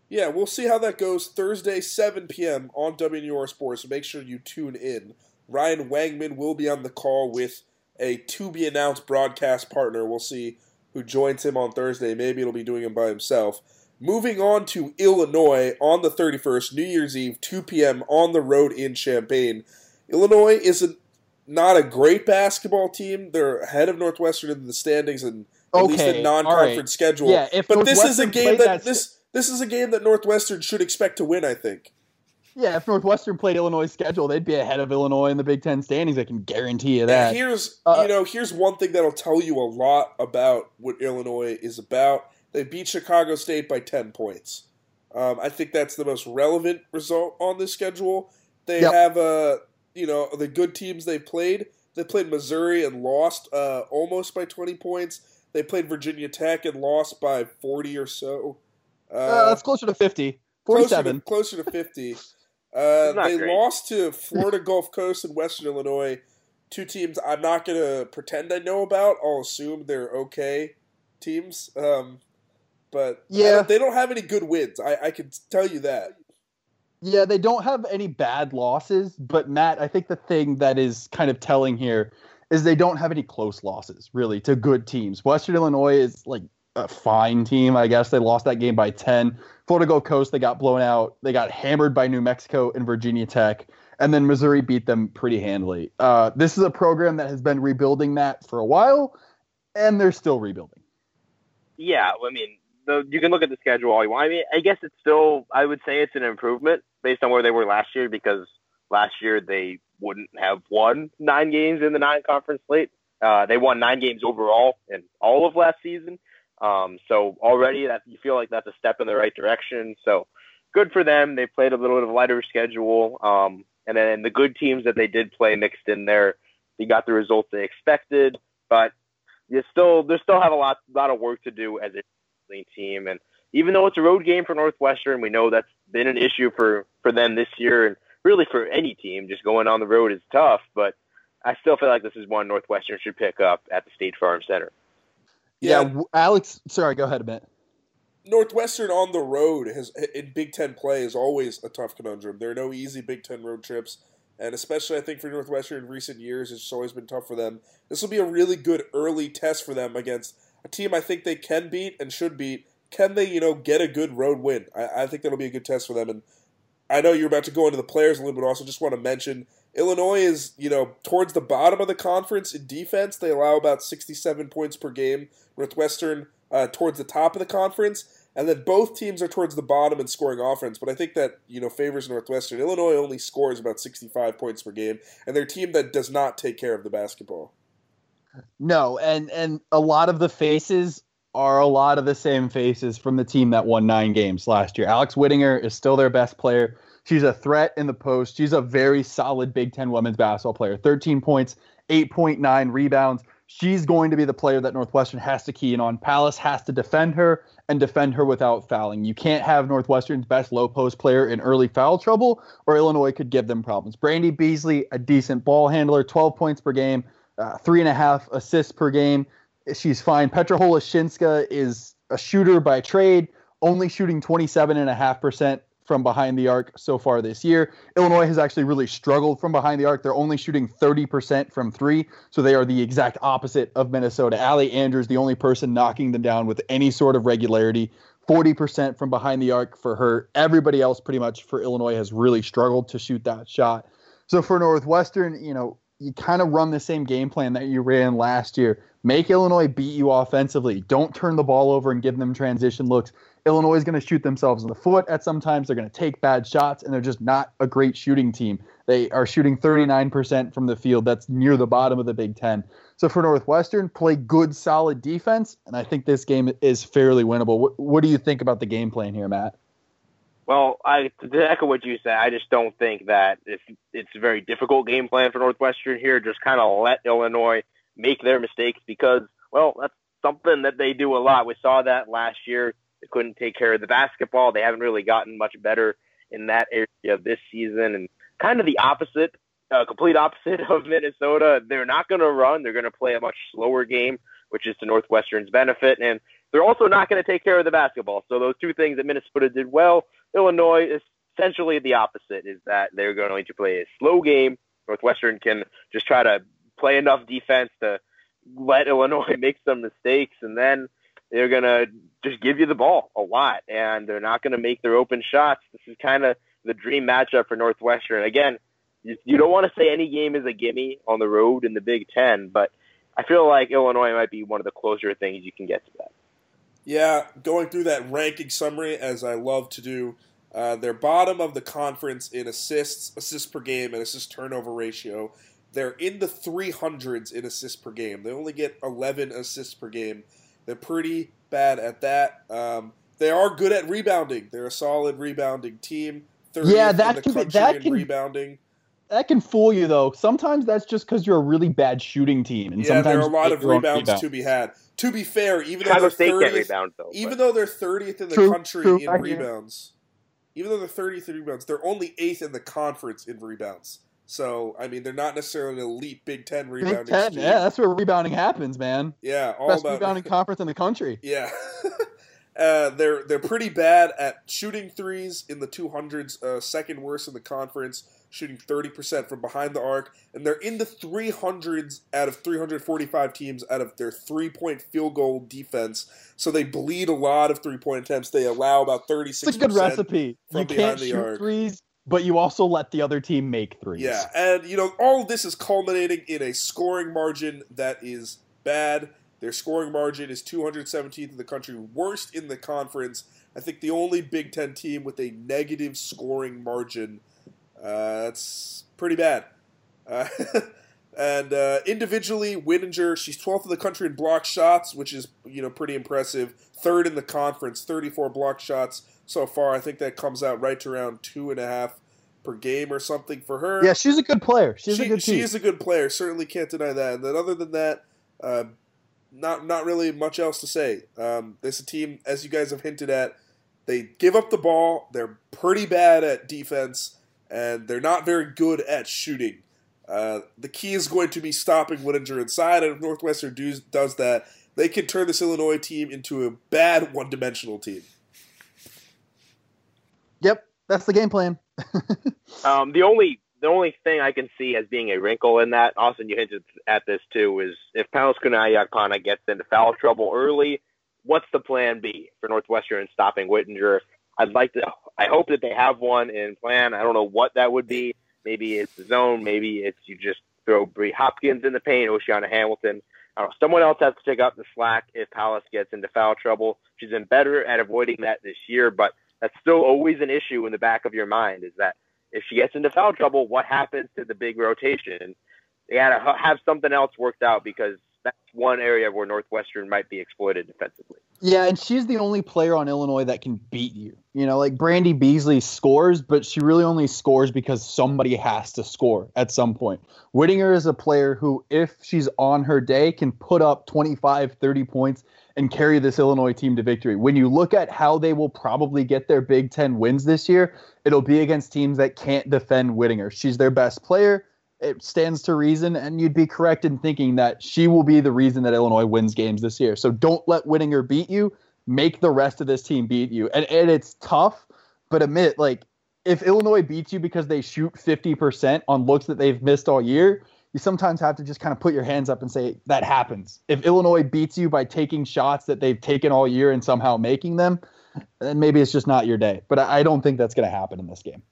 Yeah, we'll see how that goes Thursday, 7 p.m. on WNUR Sports. So make sure you tune in. Ryan Wangman will be on the call with a to be announced broadcast partner. We'll see who joins him on Thursday. Maybe it'll be doing him by himself. Moving on to Illinois on the 31st, New Year's Eve, 2 p.m. on the road in Champaign. Illinois is a, not a great basketball team. They're ahead of Northwestern in the standings and at okay, least in non-conference right. schedule. Yeah, but this is a game that, that this this is a game that Northwestern should expect to win. I think. Yeah, if Northwestern played Illinois' schedule, they'd be ahead of Illinois in the Big Ten standings. I can guarantee you that. And here's uh, you know here's one thing that'll tell you a lot about what Illinois is about. They beat Chicago State by ten points. Um, I think that's the most relevant result on this schedule. They yep. have uh, you know the good teams they played. They played Missouri and lost uh, almost by twenty points. They played Virginia Tech and lost by forty or so. Uh, uh, that's closer to 50. 47. Closer to, closer to 50. Uh, they great. lost to Florida Gulf Coast and Western Illinois, two teams I'm not going to pretend I know about. I'll assume they're okay teams. Um, but yeah, don't, they don't have any good wins. I, I can tell you that. Yeah, they don't have any bad losses. But Matt, I think the thing that is kind of telling here is they don't have any close losses really to good teams. Western Illinois is like a fine team, I guess. They lost that game by 10. Florida Gulf Coast, they got blown out. They got hammered by New Mexico and Virginia Tech. And then Missouri beat them pretty handily. Uh, this is a program that has been rebuilding that for a while, and they're still rebuilding. Yeah, I mean, the, you can look at the schedule all you want. I mean, I guess it's still, I would say it's an improvement based on where they were last year because last year they wouldn't have won nine games in the nine conference slate. Uh, they won nine games overall in all of last season. Um, so already that you feel like that's a step in the right direction. So good for them. They played a little bit of a lighter schedule. Um, and then the good teams that they did play mixed in there, they got the results they expected, but you still, they still have a lot, lot of work to do as a team. And even though it's a road game for Northwestern, we know that's been an issue for, for them this year and really for any team. Just going on the road is tough, but I still feel like this is one Northwestern should pick up at the State Farm Center. Yeah, yeah Alex. Sorry, go ahead a bit. Northwestern on the road has in Big Ten play is always a tough conundrum. There are no easy Big Ten road trips, and especially I think for Northwestern in recent years, it's always been tough for them. This will be a really good early test for them against a team I think they can beat and should beat. Can they, you know, get a good road win? I, I think that'll be a good test for them. And I know you're about to go into the players a little bit. Also, just want to mention Illinois is, you know, towards the bottom of the conference in defense. They allow about 67 points per game. Northwestern uh, towards the top of the conference, and then both teams are towards the bottom in scoring offense. But I think that you know favors Northwestern. Illinois only scores about 65 points per game, and they're a team that does not take care of the basketball. No, and and a lot of the faces are a lot of the same faces from the team that won nine games last year. Alex Wittinger is still their best player. She's a threat in the post. She's a very solid Big Ten women's basketball player. 13 points, 8.9 rebounds. She's going to be the player that Northwestern has to key in on. Pallas has to defend her and defend her without fouling. You can't have Northwestern's best low post player in early foul trouble, or Illinois could give them problems. Brandi Beasley, a decent ball handler, 12 points per game, uh, three and a half assists per game. She's fine. Petra Holesinska is a shooter by trade, only shooting 27.5% from behind the arc so far this year. Illinois has actually really struggled from behind the arc. They're only shooting 30% from three, so they are the exact opposite of Minnesota. Allie Andrews, the only person knocking them down with any sort of regularity. 40% from behind the arc for her. Everybody else, pretty much for Illinois, has really struggled to shoot that shot. So for Northwestern, you know, you kind of run the same game plan that you ran last year. Make Illinois beat you offensively. Don't turn the ball over and give them transition looks. Illinois is going to shoot themselves in the foot at sometimes. They're going to take bad shots, and they're just not a great shooting team. They are shooting 39% from the field. That's near the bottom of the Big Ten. So for Northwestern, play good, solid defense, and I think this game is fairly winnable. What, what do you think about the game plan here, Matt? Well, I to echo what you said, I just don't think that it's it's a very difficult game plan for Northwestern here. Just kind of let Illinois make their mistakes because, well, that's something that they do a lot. We saw that last year they couldn't take care of the basketball. They haven't really gotten much better in that area this season. And kind of the opposite, uh, complete opposite of Minnesota. They're not going to run. They're going to play a much slower game, which is to Northwestern's benefit. And they're also not going to take care of the basketball. So those two things that Minnesota did well, Illinois is essentially the opposite is that they're going to play a slow game. Northwestern can just try to play enough defense to let Illinois make some mistakes, and then they're going to just give you the ball a lot, and they're not going to make their open shots. This is kind of the dream matchup for Northwestern. Again, you, you don't want to say any game is a gimme on the road in the Big Ten, but I feel like Illinois might be one of the closer things you can get to that. Yeah, going through that ranking summary as I love to do. Uh, they're bottom of the conference in assists, assists per game, and assist turnover ratio. They're in the 300s in assists per game. They only get 11 assists per game. They're pretty bad at that. Um, they are good at rebounding. They're a solid rebounding team. Yeah, that can be, that can rebounding. That can fool you though. Sometimes that's just because you're a really bad shooting team, and yeah, sometimes there are a lot of rebounds rebound. to be had. To be fair, even Chicago though State they're 30th, rebound though. even but- though they're 30th in the True, country true, in I hear. rebounds, even though they're 30th in rebounds, they're only eighth in the conference in rebounds. So I mean, they're not necessarily an elite Big Ten rebounding. Big Ten, team. yeah, that's where rebounding happens, man. yeah, all Best about rebounding conference in the country. Yeah. uh, they're they're pretty bad at shooting threes in the 200s, uh, second worst in the conference, shooting 30% from behind the arc, and they're in the 300s out of 345 teams out of their three-point field goal defense. So they bleed a lot of three-point attempts. They allow about 36%. It's a good recipe. You can't shoot arc. threes, but you also let the other team make threes. Yeah, and you know all this is culminating in a scoring margin that is bad. Their scoring margin is 217th in the country, worst in the conference. I think the only Big Ten team with a negative scoring margin. Uh, that's pretty bad. Uh, and uh, individually, Wittinger, she's 12th in the country in block shots, which is you know pretty impressive. Third in the conference, 34 block shots so far. I think that comes out right to around two and a half per game or something for her. Yeah, she's a good player. She's she, a good she team. is a good player. Certainly can't deny that. And then other than that, uh, not not really much else to say. Um, this a team, as you guys have hinted at, they give up the ball. They're pretty bad at defense, and they're not very good at shooting. Uh, the key is going to be stopping Wittinger inside, and if Northwestern does, does that, they can turn this Illinois team into a bad one-dimensional team. Yep, that's the game plan. Um, the only the only thing I can see as being a wrinkle in that, Austin, you hinted at this too, is if Pallas Kunaiyi-Akpanah gets into foul trouble early, what's the plan B for Northwestern in stopping Wittinger? I'd like to. I hope that they have one in plan. I don't know what that would be. Maybe it's the zone. Maybe it's you just throw Bree Hopkins in the paint, Oceana Hamilton. I don't know. Someone else has to pick up the slack if Pallas gets into foul trouble. She's been better at avoiding that this year, but that's still always an issue in the back of your mind. Is that if she gets into foul trouble, what happens to the big rotation? They got to have something else worked out because that's one area where Northwestern might be exploited defensively. Yeah, and she's the only player on Illinois that can beat you. You know, like Brandi Beasley scores, but she really only scores because somebody has to score at some point. Wittinger is a player who, if she's on her day, can put up 25, 30 points and carry this Illinois team to victory. When you look at how they will probably get their Big Ten wins this year, it'll be against teams that can't defend Wittinger. She's their best player. It stands to reason, and you'd be correct in thinking that she will be the reason that Illinois wins games this year. So don't let Wittinger beat you. Make the rest of this team beat you. And, and it's tough, but admit, like, if Illinois beats you because they shoot 50% on looks that they've missed all year, you sometimes have to just kind of put your hands up and say that happens. If Illinois beats you by taking shots that they've taken all year and somehow making them, then maybe it's just not your day. But I don't think that's going to happen in this game.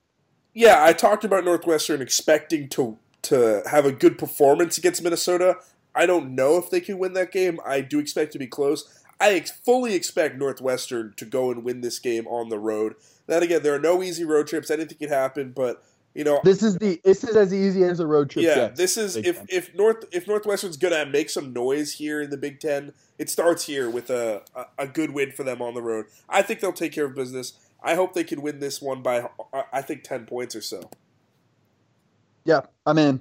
Yeah, I talked about Northwestern expecting to to have a good performance against Minnesota. I don't know if they can win that game. I do expect to be close. I ex- fully expect Northwestern to go and win this game on the road. Then again, there are no easy road trips. Anything can happen, but you know, This is the this is as easy as a road trip yeah, gets. this is Big if Ten. if North if Northwestern's gonna make some noise here in the Big Ten, it starts here with a, a a good win for them on the road. I think they'll take care of business. I hope they can win this one by I- I think ten points or so. Yeah, I'm in.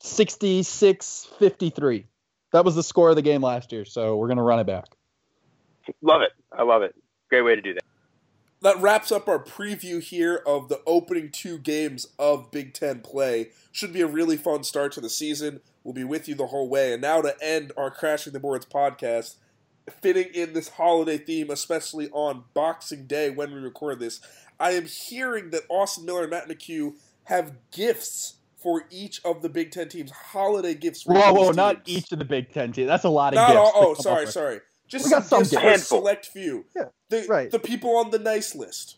66-53. That was the score of the game last year, so we're going to run it back. Love it. I love it. Great way to do that. That wraps up our preview here of the opening two games of Big Ten play. Should be a really fun start to the season. We'll be with you the whole way. And now to end our Crashing the Boards podcast, fitting in this holiday theme, especially on Boxing Day when we record this, I am hearing that Austin Miller and Matt McHugh have gifts for each of the Big Ten teams. Holiday gifts for Whoa, whoa, not each of the Big Ten teams. That's a lot of Not gifts. all, oh, sorry, sorry. Just We got some gifts some for a select few. Yeah, The, right. the people on the nice list.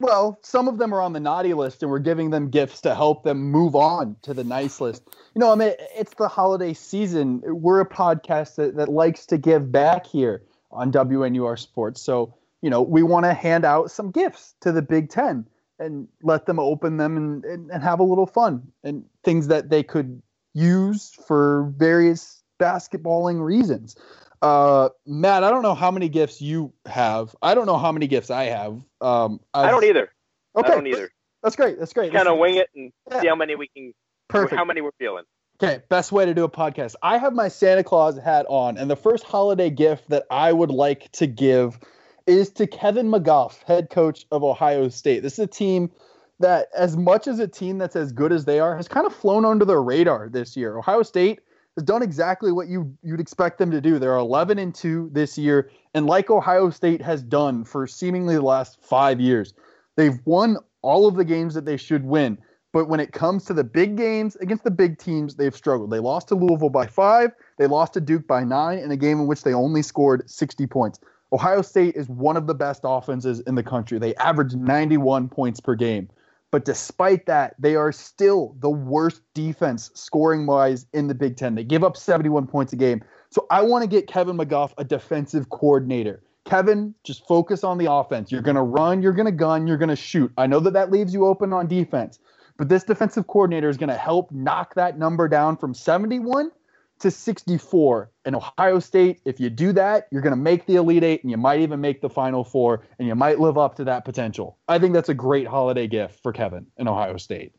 Well, some of them are on the naughty list, and we're giving them gifts to help them move on to the nice list. You know, I mean, it's the holiday season. We're a podcast that, that likes to give back here on WNUR Sports. So, you know, we want to hand out some gifts to the Big Ten and let them open them and, and, and have a little fun and things that they could use for various basketballing reasons. Uh, Matt, I don't know how many gifts you have. I don't know how many gifts I have. Um, I don't either. Okay, I don't either. That's great. That's great. Kind of wing it and Yeah. see how many we can, perfect. how many we're feeling. Okay, best way to do a podcast. I have my Santa Claus hat on, and the first holiday gift that I would like to give is to Kevin McGuff, head coach of Ohio State. This is a team that, as much as a team that's as good as they are, has kind of flown under the radar this year. Ohio State has done exactly what you you'd expect them to do. They're 11 and 2 this year, and like Ohio State has done for seemingly the last 5 years, they've won all of the games that they should win. But when it comes to the big games against the big teams, they've struggled. They lost to Louisville by five. They lost to Duke by nine in a game in which they only scored 60 points. Ohio State is one of the best offenses in the country. They average 91 points per game. But despite that, they are still the worst defense scoring wise in the Big Ten. They give up 71 points a game. So I want to get Kevin McGuff a defensive coordinator. Kevin, just focus on the offense. You're going to run, you're going to gun, you're going to shoot. I know that that leaves you open on defense, but this defensive coordinator is going to help knock that number down from 71 to 64. in Ohio State, if you do that, you're going to make the Elite Eight and you might even make the Final Four and you might live up to that potential. I think that's a great holiday gift for Kevin in Ohio State.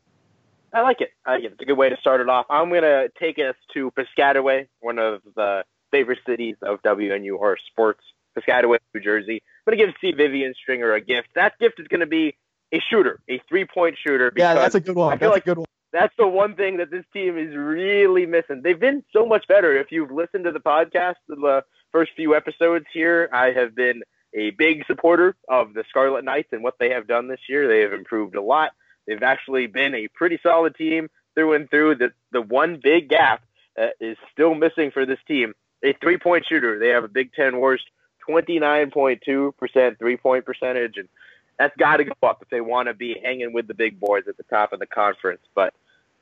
I like it. I like it. It's a good way to start it off. I'm going to take us to Piscataway, one of the favorite cities of WNUR sports Piscataway, New Jersey. I'm going to give Steve Vivian Stringer a gift. That gift is going to be a shooter, a three point shooter. Yeah, that's a good one. I feel that's like a good one. That's the one thing that this team is really missing. They've been so much better. If you've listened to the podcast, the first few episodes here, I have been a big supporter of the Scarlet Knights and what they have done this year. They have improved a lot. They've actually been a pretty solid team through and through. The the one big gap that is still missing for this team, a three point shooter. They have a Big Ten worst 29.2% three point percentage, and that's got to go up if they want to be hanging with the big boys at the top of the conference. But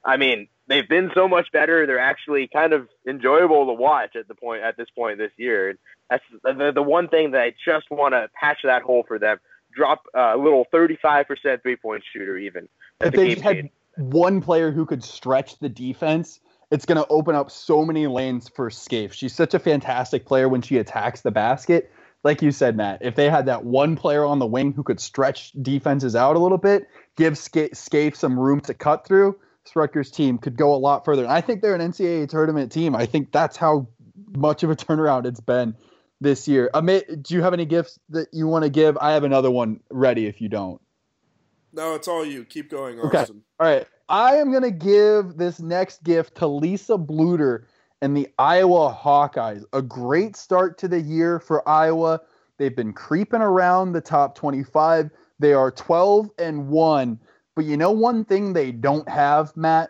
I mean, they've been so much better. They're actually kind of enjoyable to watch at the point at this point this year. And that's the, the one thing that I just want to patch that hole for them. Drop a little 35% three point shooter even. If the they just had one player who could stretch the defense, it's going to open up so many lanes for Scaife. She's such a fantastic player when she attacks the basket. Like you said, Matt, if they had that one player on the wing who could stretch defenses out a little bit, give Sca- Scaife some room to cut through, Rutgers team could go a lot further. And I think they're an NCAA tournament team. I think that's how much of a turnaround it's been this year. Amit, do you have any gifts that you want to give? I have another one ready if you don't. No, it's all you. Keep going, Okay. All right. I am going to give this next gift to Lisa Bluder and the Iowa Hawkeyes. A great start to the year for Iowa. They've been creeping around the top 25. They are 12 and 1. But you know one thing they don't have, Matt?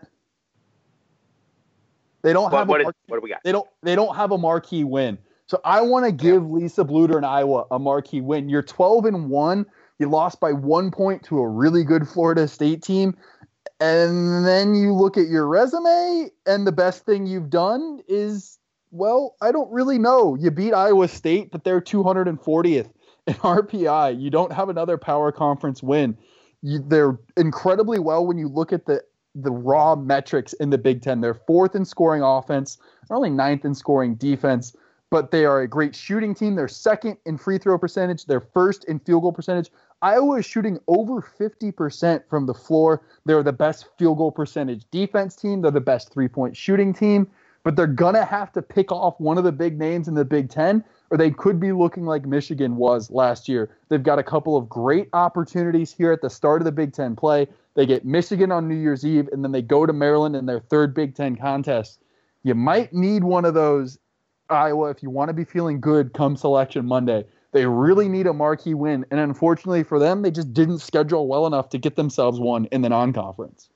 They don't What, have what, a is, what do we got? they don't they don't have a marquee win. So I want to give Lisa Bluder and Iowa a marquee win. You're 12 and 1. You lost by 1 point to a really good Florida State team. And then you look at your resume and the best thing you've done is well, I don't really know. You beat Iowa State, but they're 240th in RPI. You don't have another power conference win. You, they're incredibly well when you look at the the raw metrics in the Big Ten. They're fourth in scoring offense, only ninth in scoring defense, but they are a great shooting team. They're second in free throw percentage, they're first in field goal percentage. Iowa is shooting over 50% from the floor. They're the best field goal percentage defense team. They're the best three point shooting team, but they're going to have to pick off one of the big names in the Big Ten, or they could be looking like Michigan was last year. They've got a couple of great opportunities here at the start of the Big Ten play. They get Michigan on New Year's Eve, and then they go to Maryland in their third Big Ten contest. You might need one of those, Iowa, if you want to be feeling good come selection Monday. They really need a marquee win. And unfortunately for them, they just didn't schedule well enough to get themselves one in the non conference.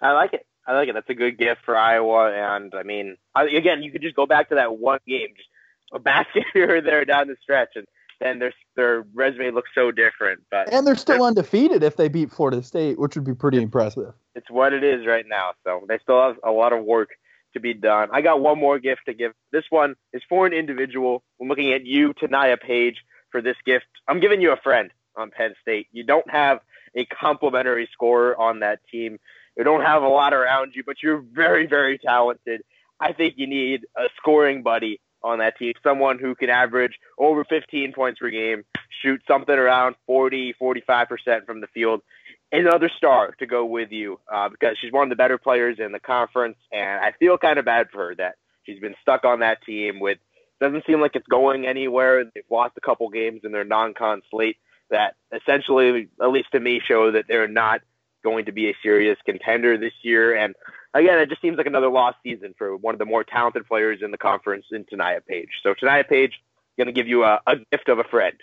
I like it. I like it. That's a good gift for Iowa. And I mean, I, again, you could just go back to that one game, just a basket here or there down the stretch, and then their their resume looks so different. But And they're still undefeated if they beat Florida State, which would be pretty impressive. it's what it is right now. So they still have a lot of work to be done. I got one more gift to give. This one is for an individual. I'm looking at you, Teniya Page, for this gift. I'm giving you a friend on Penn State. You don't have a complimentary scorer on that team. You don't have a lot around you, but you're very, very talented. I think you need a scoring buddy on that team, someone who can average over 15 points per game, shoot something around 40, 45% from the field. Another star to go with you uh, because she's one of the better players in the conference, and I feel kind of bad for her that she's been stuck on that team with doesn't seem like it's going anywhere. They've lost a couple games in their non-con slate that essentially, at least to me, show that they're not going to be a serious contender this year. And again, it just seems like another lost season for one of the more talented players in the conference in Teniya Page. So Teniya Page, going to give you a, a gift of a friend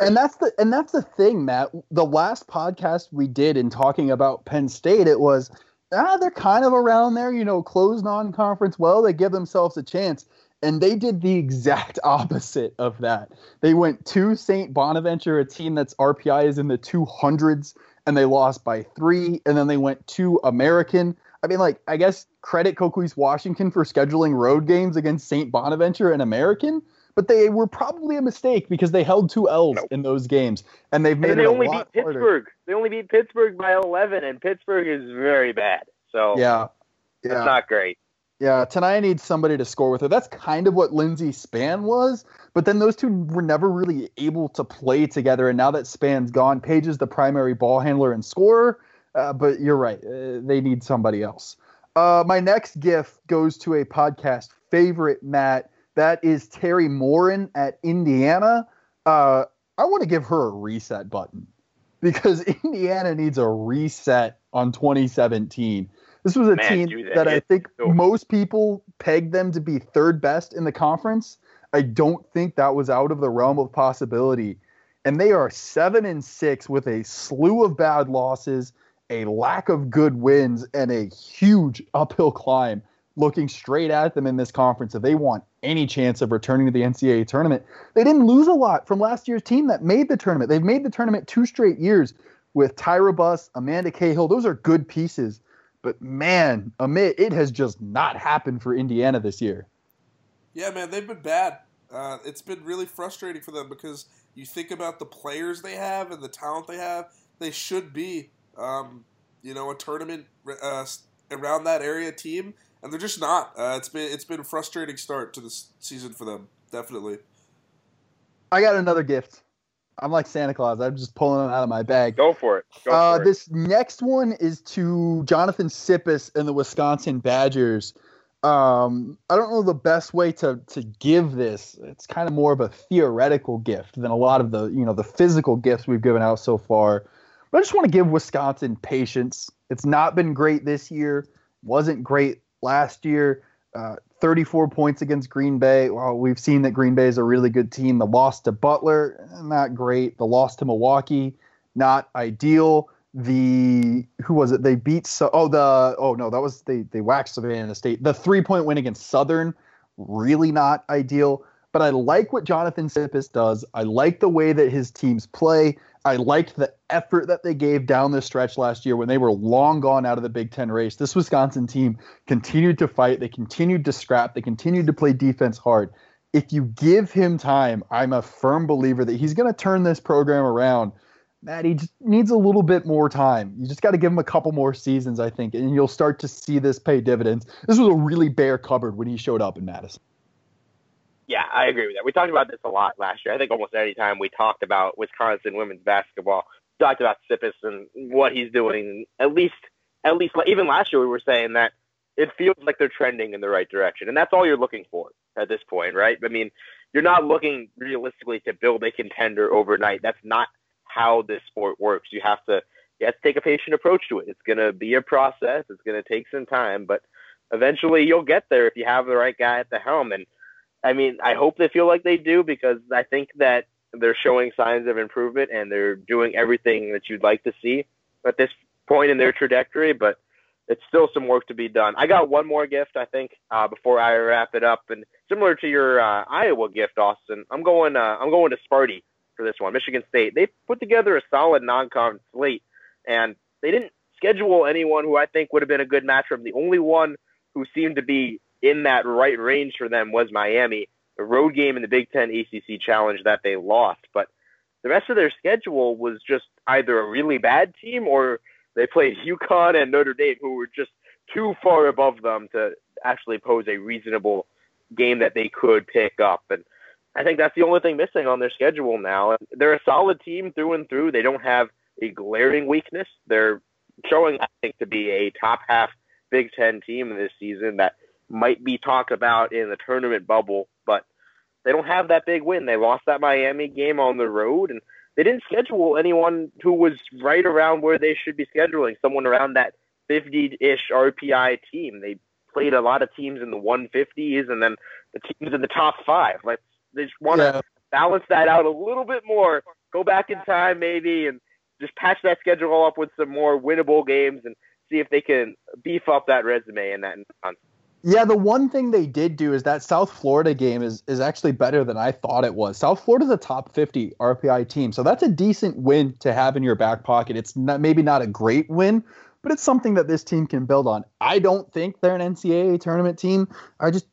and that's the and that's the thing, Matt. The last podcast we did in talking about Penn State, it was ah, they're kind of around there, you know, closed non-conference. Well, they give themselves a chance, and they did the exact opposite of that. They went to St. Bonaventure, a team that's RPI is in the two hundreds, and they lost by three. And then they went to American. I mean, like, I guess credit Coquese Washington for scheduling road games against St. Bonaventure and American but they were probably a mistake because they held two L's nope. in those games, and they've made and they it only beat Pittsburgh. Harder. They only beat Pittsburgh by eleven, and Pittsburgh is very bad. So yeah, yeah. that's not great. Yeah, Teniya needs somebody to score with her. That's kind of what Lindsey Spann was, but then those two were never really able to play together. And now that Spann's gone, Page is the primary ball handler and scorer. Uh, but you're right, uh, they need somebody else. Uh, my next gift goes to a podcast favorite, Matt. That is Teri Moren at Indiana. Uh, I want to give her a reset button because Indiana needs a reset on 2017. This was a Man, team that, that I think most people pegged them to be third best in the conference. I don't think that was out of the realm of possibility. And they are seven and six with a slew of bad losses, a lack of good wins, and a huge uphill climb looking straight at them in this conference if they want any chance of returning to the NCAA tournament. They didn't lose a lot from last year's team that made the tournament. They've made the tournament two straight years with Tyra Buss, Amanda Cahill. Those are good pieces. But man, Amit, it has just not happened for Indiana this year. Yeah, man, they've been bad. Uh, it's been really frustrating for them because you think about the players they have and the talent they have. They should be, um, you know, a tournament uh, around that area team and they're just not. Uh, it's been it's been a frustrating start to this season for them, definitely. I got another gift. I'm like Santa Claus. I'm just pulling it out of my bag. Go for it. Go uh, for it. This next one is to Jonathan Tsipis and the Wisconsin Badgers. Um, I don't know the best way to to give this. It's kind of more of a theoretical gift than a lot of the you know the physical gifts we've given out so far. But I just want to give Wisconsin patience. It's not been great this year. Wasn't great last year. Uh, 34 points against Green Bay. Well, we've seen that Green Bay is a really good team. The loss to Butler, not great. The loss to Milwaukee, not ideal. The who was it? They beat so. Oh, the oh no, that was they they waxed Savannah State. The three point win against Southern, really not ideal. But I like what Jonathan Tsipis does. I like the way that his teams play. I liked the effort that they gave down this stretch last year when they were long gone out of the Big Ten race. This Wisconsin team continued to fight. They continued to scrap. They continued to play defense hard. If you give him time, I'm a firm believer that he's going to turn this program around. Matt, he needs a little bit more time. You just got to give him a couple more seasons, I think, and you'll start to see this pay dividends. This was a really bare cupboard when he showed up in Madison. Yeah, I agree with that. We talked about this a lot last year. I think almost any time we talked about Wisconsin women's basketball, talked about Tsipis and what he's doing. At least, at least, even last year we were saying that it feels like they're trending in the right direction, and that's all you're looking for at this point, right? I mean, you're not looking realistically to build a contender overnight. That's not how this sport works. You have to you have to take a patient approach to it. It's going to be a process. It's going to take some time, but eventually you'll get there if you have the right guy at the helm. And I mean, I hope they feel like they do because I think that they're showing signs of improvement and they're doing everything that you'd like to see at this point in their trajectory. But it's still some work to be done. I got one more gift, I think, uh, before I wrap it up, and similar to your uh, Iowa gift, Austin, I'm going. Uh, I'm going to Sparty for this one. Michigan State. They put together a solid non-con slate, and they didn't schedule anyone who I think would have been a good match for them. The only one who seemed to be in that right range for them was Miami, the road game in the Big Ten ACC Challenge that they lost. But the rest of their schedule was just either a really bad team or they played UConn and Notre Dame, who were just too far above them to actually pose a reasonable game that they could pick up. And I think that's the only thing missing on their schedule now. They're a solid team through and through. They don't have a glaring weakness. They're showing, I think, to be a top half Big Ten team this season that might be talked about in the tournament bubble, but they don't have that big win. They lost that Miami game on the road, and they didn't schedule anyone who was right around where they should be scheduling, someone around that 50 ish RPI team. They played a lot of teams in the 150s and then the teams in the top five. Like, they just want to yeah. balance that out a little bit more, go back in time maybe, and just patch that schedule up with some more winnable games and see if they can beef up that resume and that nonsense. Yeah, the one thing they did do is that South Florida game is is actually better than I thought it was. South Florida's a top 50 RPI team, so that's a decent win to have in your back pocket. It's not maybe not a great win, but it's something that this team can build on. I don't think they're an NCAA tournament team. I just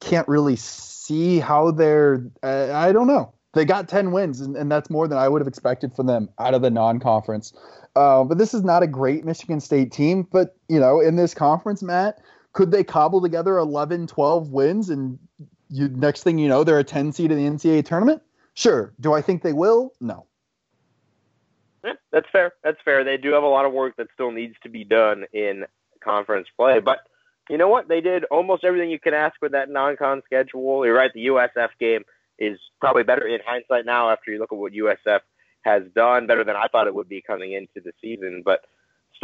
can't really see how they're. Uh, I don't know. They got 10 wins, and, and that's more than I would have expected from them out of the non-conference. Uh, but this is not a great Michigan State team. But you know, in this conference, Matt could they cobble together 11, 12 wins and you next thing you know they're a 10 seed in the NCAA tournament? Sure. Do I think they will? No. Yeah, that's fair. That's fair. They do have a lot of work that still needs to be done in conference play, but you know what? They did almost everything you can ask with that non-con schedule. You're right. The USF game is probably better in hindsight now after you look at what USF has done, better than I thought it would be coming into the season. But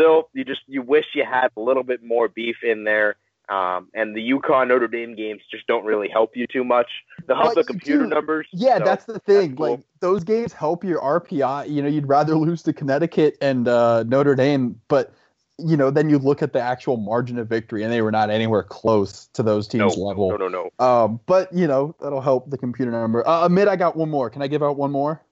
still, you just you wish you had a little bit more beef in there. Um, and the UConn Notre Dame games just don't really help you too much. They help the computer numbers. Yeah, so that's the thing. That's cool. Like those games help your RPI. You know, you'd rather lose to Connecticut and uh, Notre Dame, but you know, then you look at the actual margin of victory, and they were not anywhere close to those teams' no, level. No, no, no. Um, but you know, that'll help the computer number. Uh, Amit, I got one more. Can I give out one more?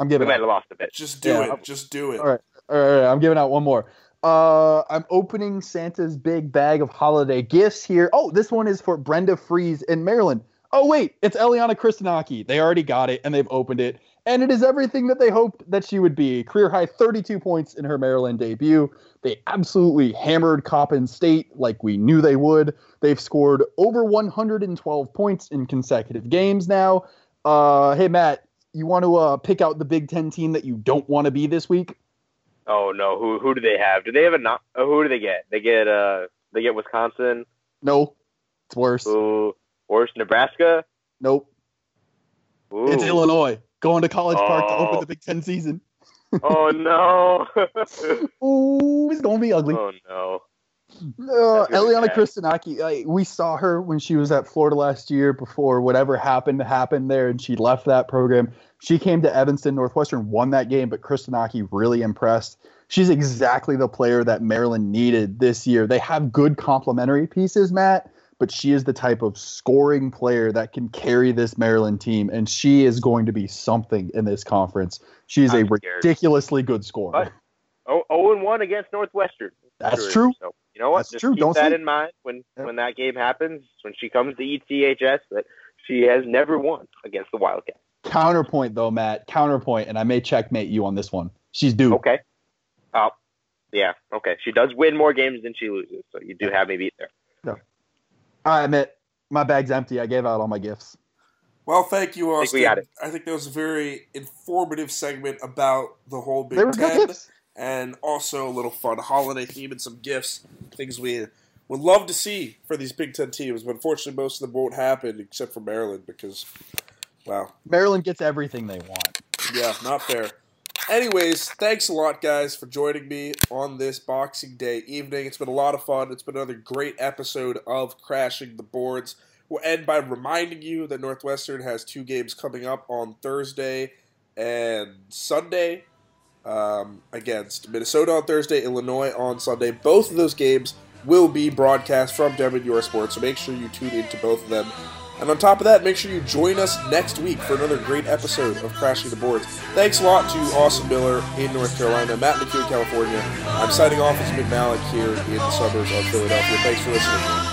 I'm giving. We might have lost a bit. Just do yeah. it. Just do it. All right. All right. I'm giving out one more. Uh, I'm opening Santa's big bag of holiday gifts here. Oh, this one is for Brenda Frese in Maryland. Oh, wait, it's Eleanna Christinaki. They already got it and they've opened it. And it is everything that they hoped that she would be. Career high 32 points in her Maryland debut. They absolutely hammered Coppin State like we knew they would. They've scored over 112 points in consecutive games now. Uh, hey, Matt, you want to uh, pick out the Big Ten team that you don't want to be this week? Oh no, who who do they have? Do they have a not? Oh, who do they get? They get uh they get Wisconsin. No, it's worse. Ooh, worse Nebraska. Nope. Ooh. It's Illinois going to College oh. Park to open the Big Ten season. oh no. Ooh, it's gonna be ugly. Oh no. Uh, Eleanna Christinaki, like, we saw her when she was at Florida last year before whatever happened to happen there, and she left that program. She came to Evanston Northwestern, won that game, but Kristanaki really impressed. She's exactly the player that Maryland needed this year. They have good complementary pieces, Matt, but she is the type of scoring player that can carry this Maryland team, and she is going to be something in this conference. She's a ridiculously good scorer. But, oh, 0 and 1 against Northwestern. That's sure. true. So, you know what? That's Just true. keep Don't that see. in mind when, when that game happens, when she comes to ETHS, that she has never won against the Wildcats. Counterpoint though, Matt. Counterpoint, and I may checkmate you on this one. She's due. Okay. Oh, yeah. Okay. She does win more games than she loses, so you do have me beat there. No. I admit my bag's empty. I gave out all my gifts. Well, thank you, Austin. I think, we got it. I think that was a very informative segment about the whole Big Ten, and also a little fun holiday theme and some gifts, things we would love to see for these Big Ten teams. But unfortunately, most of them won't happen, except for Maryland, because Wow. Maryland gets everything they want. Yeah, not fair. Anyways, thanks a lot, guys, for joining me on this Boxing Day evening. It's been a lot of fun. It's been another great episode of Crashing the Boards. We'll end by reminding you that Northwestern has two games coming up on Thursday and Sunday um, against Minnesota on Thursday, Illinois on Sunday. Both of those games will be broadcast from WNUR Sports, so make sure you tune into both of them and on top of that, make sure you join us next week for another great episode of Crashing the Boards. Thanks a lot to Austin Miller in North Carolina, Matt McHugh in California. I'm signing off as Mick Mallik here in the suburbs of Philadelphia. Thanks for listening.